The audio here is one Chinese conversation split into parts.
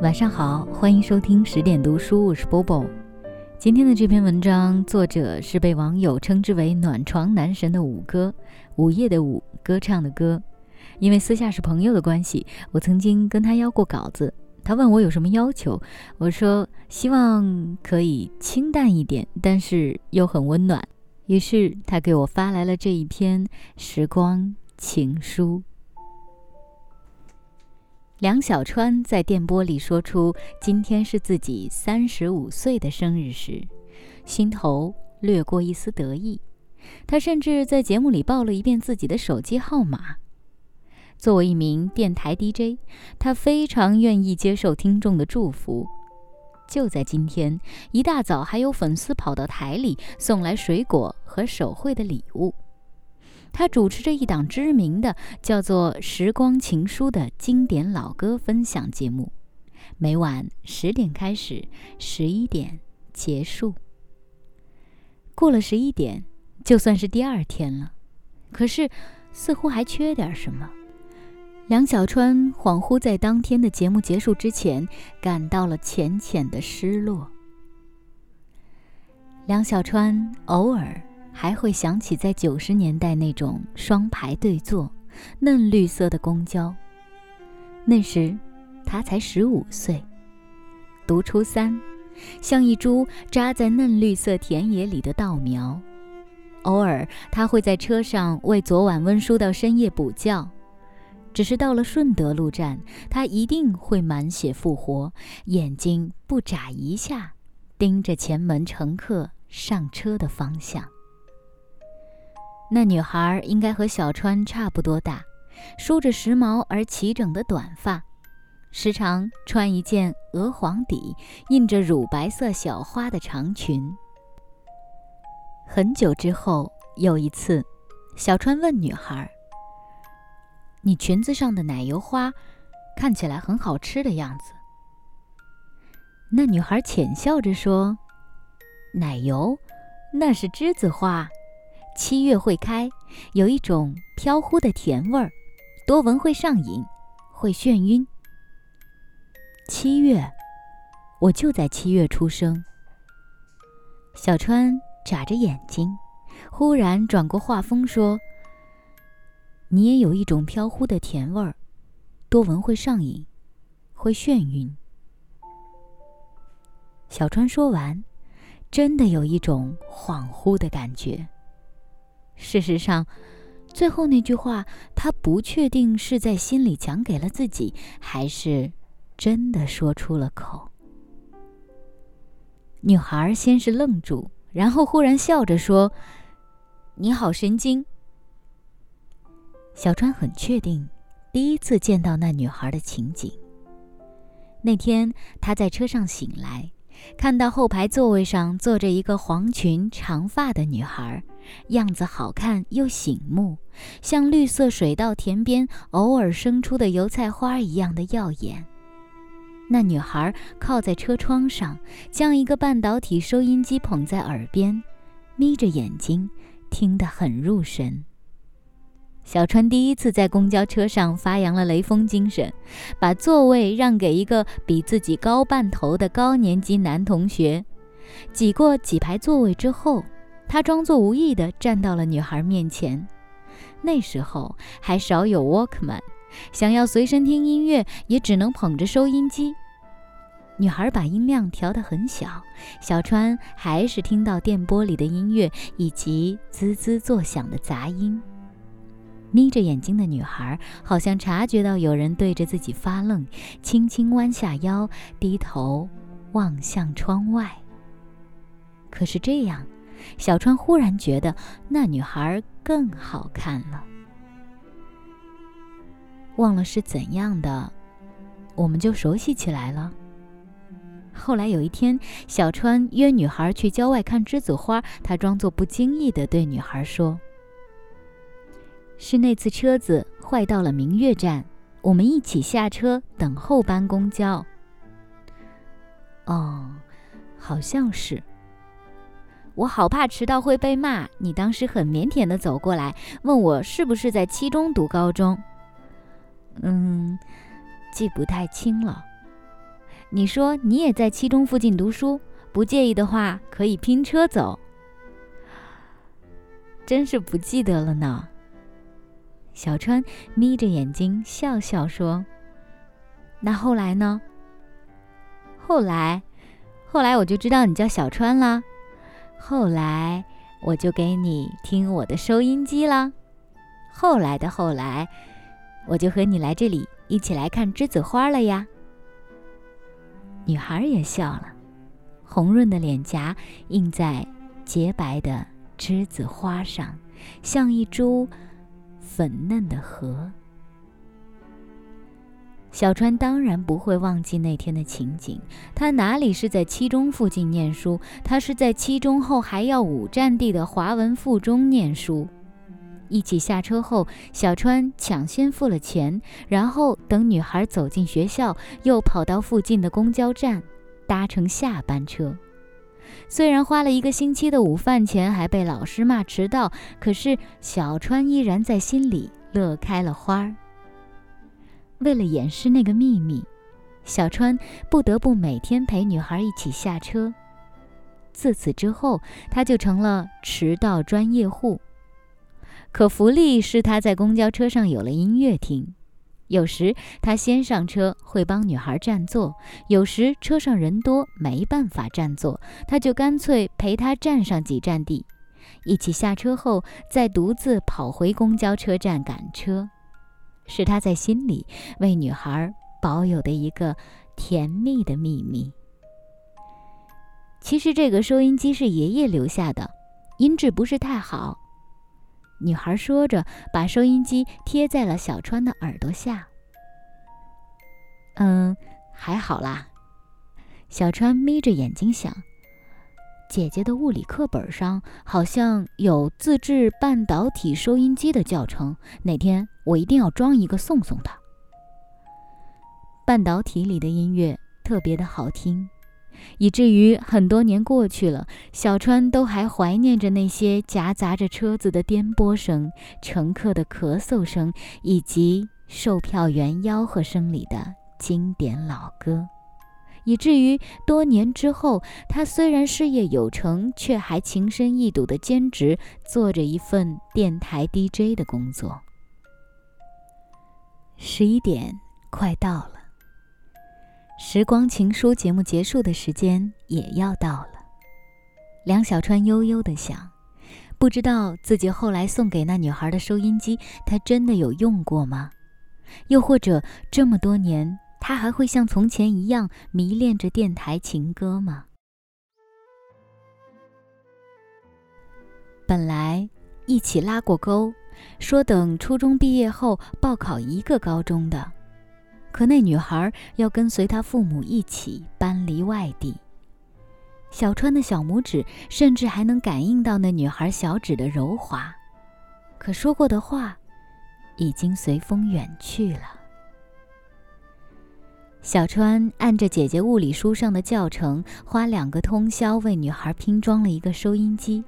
晚上好，欢迎收听十点读书，我是 Bobo。今天的这篇文章，作者是被网友称之为“暖床男神”的五哥，午夜的午，歌唱的歌。因为私下是朋友的关系，我曾经跟他要过稿子，他问我有什么要求，我说希望可以清淡一点，但是又很温暖。于是他给我发来了这一篇时光情书。梁小川在电波里说出今天是自己三十五岁的生日时，心头掠过一丝得意。他甚至在节目里报了一遍自己的手机号码。作为一名电台 DJ，他非常愿意接受听众的祝福。就在今天一大早，还有粉丝跑到台里送来水果和手绘的礼物。他主持着一档知名的叫做《时光情书》的经典老歌分享节目，每晚十点开始，十一点结束。过了十一点，就算是第二天了，可是似乎还缺点什么。梁小川恍惚在当天的节目结束之前，感到了浅浅的失落。梁小川偶尔。还会想起在九十年代那种双排对坐、嫩绿色的公交。那时，他才十五岁，读初三，像一株扎在嫩绿色田野里的稻苗。偶尔，他会在车上为昨晚温书到深夜补觉。只是到了顺德路站，他一定会满血复活，眼睛不眨一下，盯着前门乘客上车的方向。那女孩应该和小川差不多大，梳着时髦而齐整的短发，时常穿一件鹅黄底、印着乳白色小花的长裙。很久之后，有一次，小川问女孩：“你裙子上的奶油花，看起来很好吃的样子。”那女孩浅笑着说：“奶油，那是栀子花。”七月会开，有一种飘忽的甜味儿，多闻会上瘾，会眩晕。七月，我就在七月出生。小川眨着眼睛，忽然转过话锋说：“你也有一种飘忽的甜味儿，多闻会上瘾，会眩晕。”小川说完，真的有一种恍惚的感觉。事实上，最后那句话，他不确定是在心里讲给了自己，还是真的说出了口。女孩先是愣住，然后忽然笑着说：“你好神经。”小川很确定，第一次见到那女孩的情景。那天他在车上醒来。看到后排座位上坐着一个黄裙长发的女孩，样子好看又醒目，像绿色水稻田边偶尔生出的油菜花一样的耀眼。那女孩靠在车窗上，将一个半导体收音机捧在耳边，眯着眼睛听得很入神。小川第一次在公交车上发扬了雷锋精神，把座位让给一个比自己高半头的高年级男同学。挤过几排座位之后，他装作无意地站到了女孩面前。那时候还少有 Walkman，想要随身听音乐也只能捧着收音机。女孩把音量调得很小，小川还是听到电波里的音乐以及滋滋作响的杂音。眯着眼睛的女孩好像察觉到有人对着自己发愣，轻轻弯下腰，低头望向窗外。可是这样，小川忽然觉得那女孩更好看了。忘了是怎样的，我们就熟悉起来了。后来有一天，小川约女孩去郊外看栀子花，他装作不经意地对女孩说。是那次车子坏到了明月站，我们一起下车等候班公交。哦，好像是。我好怕迟到会被骂。你当时很腼腆的走过来，问我是不是在七中读高中。嗯，记不太清了。你说你也在七中附近读书，不介意的话，可以拼车走。真是不记得了呢。小川眯着眼睛笑笑说：“那后来呢？后来，后来我就知道你叫小川啦。后来我就给你听我的收音机啦。后来的后来，我就和你来这里一起来看栀子花了呀。”女孩也笑了，红润的脸颊映在洁白的栀子花上，像一株粉嫩的河。小川当然不会忘记那天的情景，他哪里是在七中附近念书，他是在七中后还要五站地的华文附中念书。一起下车后，小川抢先付了钱，然后等女孩走进学校，又跑到附近的公交站，搭乘下班车。虽然花了一个星期的午饭钱，还被老师骂迟到，可是小川依然在心里乐开了花儿。为了掩饰那个秘密，小川不得不每天陪女孩一起下车。自此之后，他就成了迟到专业户。可福利是他在公交车上有了音乐听，有时他先上车会帮女孩占座，有时车上人多没办法占座，他就干脆陪她站上几站地，一起下车后再独自跑回公交车站赶车，是他在心里为女孩保有的一个甜蜜的秘密。其实这个收音机是爷爷留下的，音质不是太好。女孩说着，把收音机贴在了小川的耳朵下。嗯，还好啦。小川眯着眼睛想，姐姐的物理课本上好像有自制半导体收音机的教程，哪天我一定要装一个送送她。半导体里的音乐特别的好听。以至于很多年过去了，小川都还怀念着那些夹杂着车子的颠簸声、乘客的咳嗽声以及售票员吆喝声里的经典老歌。以至于多年之后，他虽然事业有成，却还情深意笃地兼职做着一份电台 DJ 的工作。十一点快到了。时光情书节目结束的时间也要到了，梁小川悠悠的想，不知道自己后来送给那女孩的收音机，她真的有用过吗？又或者这么多年，她还会像从前一样迷恋着电台情歌吗？本来一起拉过钩，说等初中毕业后报考一个高中的。可那女孩要跟随她父母一起搬离外地。小川的小拇指甚至还能感应到那女孩小指的柔滑，可说过的话，已经随风远去了。小川按着姐姐物理书上的教程，花两个通宵为女孩拼装了一个收音机。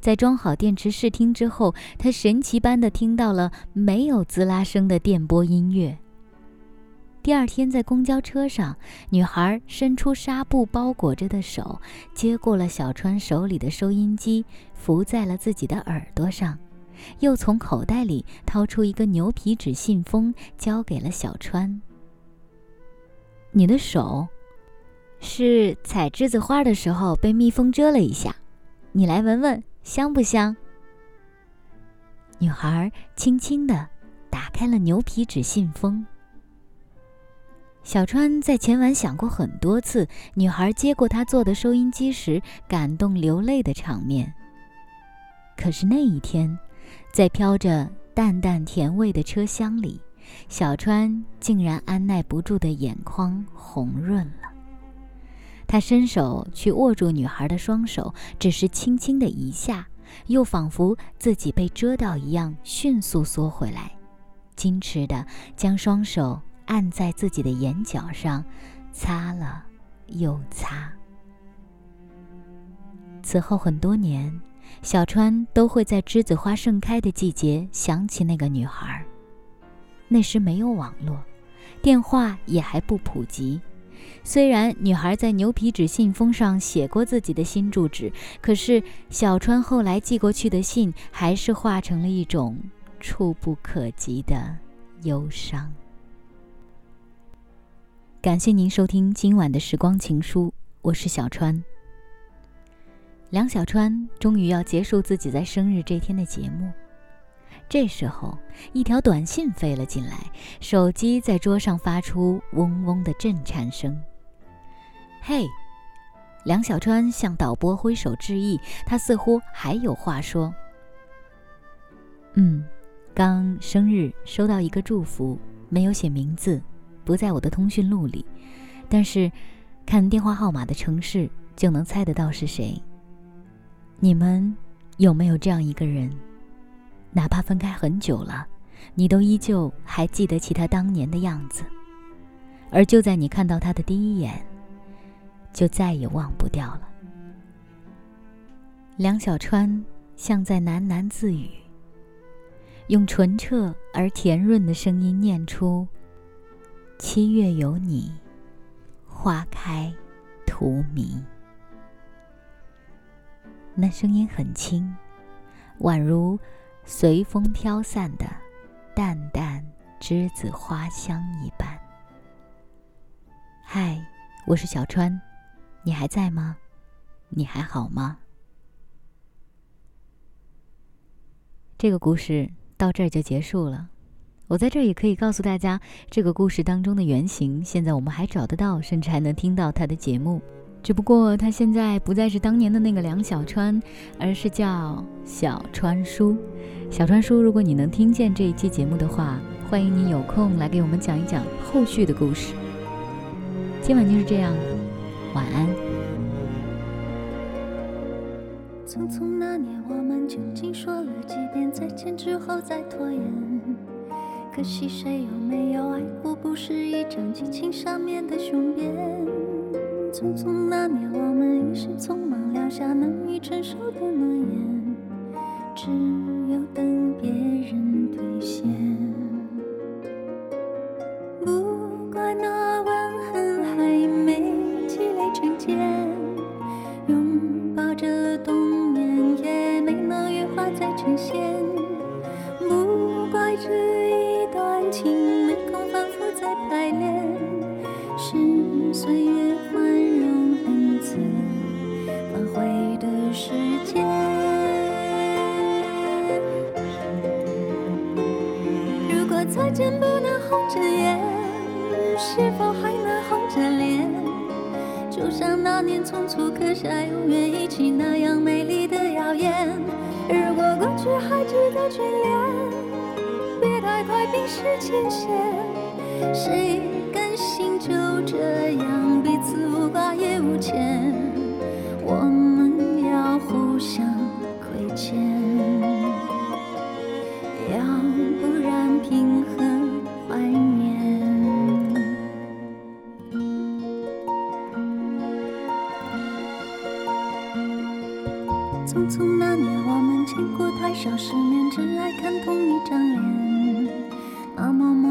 在装好电池试听之后，他神奇般的听到了没有滋啦声的电波音乐。第二天，在公交车上，女孩伸出纱布包裹着的手，接过了小川手里的收音机，扶在了自己的耳朵上，又从口袋里掏出一个牛皮纸信封，交给了小川。你的手，是采栀子花的时候被蜜蜂蛰了一下，你来闻闻，香不香？女孩轻轻地打开了牛皮纸信封。小川在前晚想过很多次，女孩接过他做的收音机时感动流泪的场面。可是那一天，在飘着淡淡甜味的车厢里，小川竟然按耐不住的眼眶红润了。他伸手去握住女孩的双手，只是轻轻的一下，又仿佛自己被遮到一样，迅速缩回来，矜持的将双手。按在自己的眼角上，擦了又擦。此后很多年，小川都会在栀子花盛开的季节想起那个女孩。那时没有网络，电话也还不普及，虽然女孩在牛皮纸信封上写过自己的新住址，可是小川后来寄过去的信还是化成了一种触不可及的忧伤。感谢您收听今晚的时光情书，我是小川。梁小川终于要结束自己在生日这天的节目，这时候一条短信飞了进来，手机在桌上发出嗡嗡的震颤声。嘿，梁小川向导播挥手致意，他似乎还有话说。嗯，刚生日收到一个祝福，没有写名字，不在我的通讯录里，但是看电话号码的城市就能猜得到是谁。你们有没有这样一个人，哪怕分开很久了，你都依旧还记得起他当年的样子，而就在你看到他的第一眼。就再也忘不掉了。梁小川像在喃喃自语，用纯澈而甜润的声音念出：“七月有你，花开荼蘼。”那声音很轻，宛如随风飘散的淡淡栀子花香一般。嗨，我是小川。你还在吗？你还好吗？这个故事到这儿就结束了。我在这也可以告诉大家，这个故事当中的原型，现在我们还找得到，甚至还能听到他的节目。只不过他现在不再是当年的那个梁小川，而是叫小川叔。小川叔，如果你能听见这一期节目的话，欢迎你有空来给我们讲一讲后续的故事。今晚就是这样。晚安。匆匆那年，我们究竟说了几遍再见之后再拖延？可惜谁有没有爱过？不是一张激情上面的雄辩。匆匆那年，我们一时匆忙撂下难以承受的诺言，只有等别人兑现。仿佛在排练，是岁月宽容恩赐，放回的时间。如果再见不能红着眼，是否还能红着脸？就像那年匆促刻下永远一起那样美丽的谣言。如果过去还值得眷恋，冰释前嫌。谁甘心就这样彼此无挂也无牵？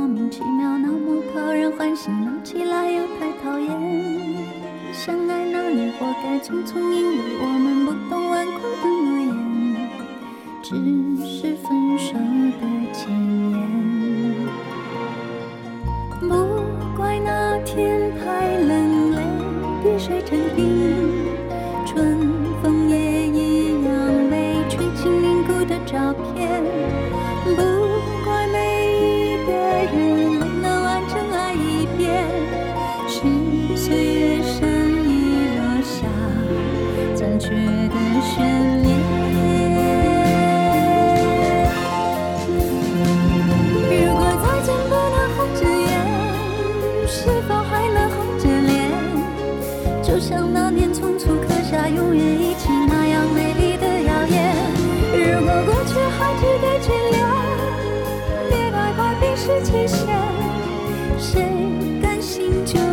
莫名其妙，那么讨人欢喜，闹起来又太讨厌。相爱那年，活该匆匆，因为我们不懂顽固的诺言，只是分手的前言。不怪那天太冷，泪滴水成冰。是界限，谁甘心就？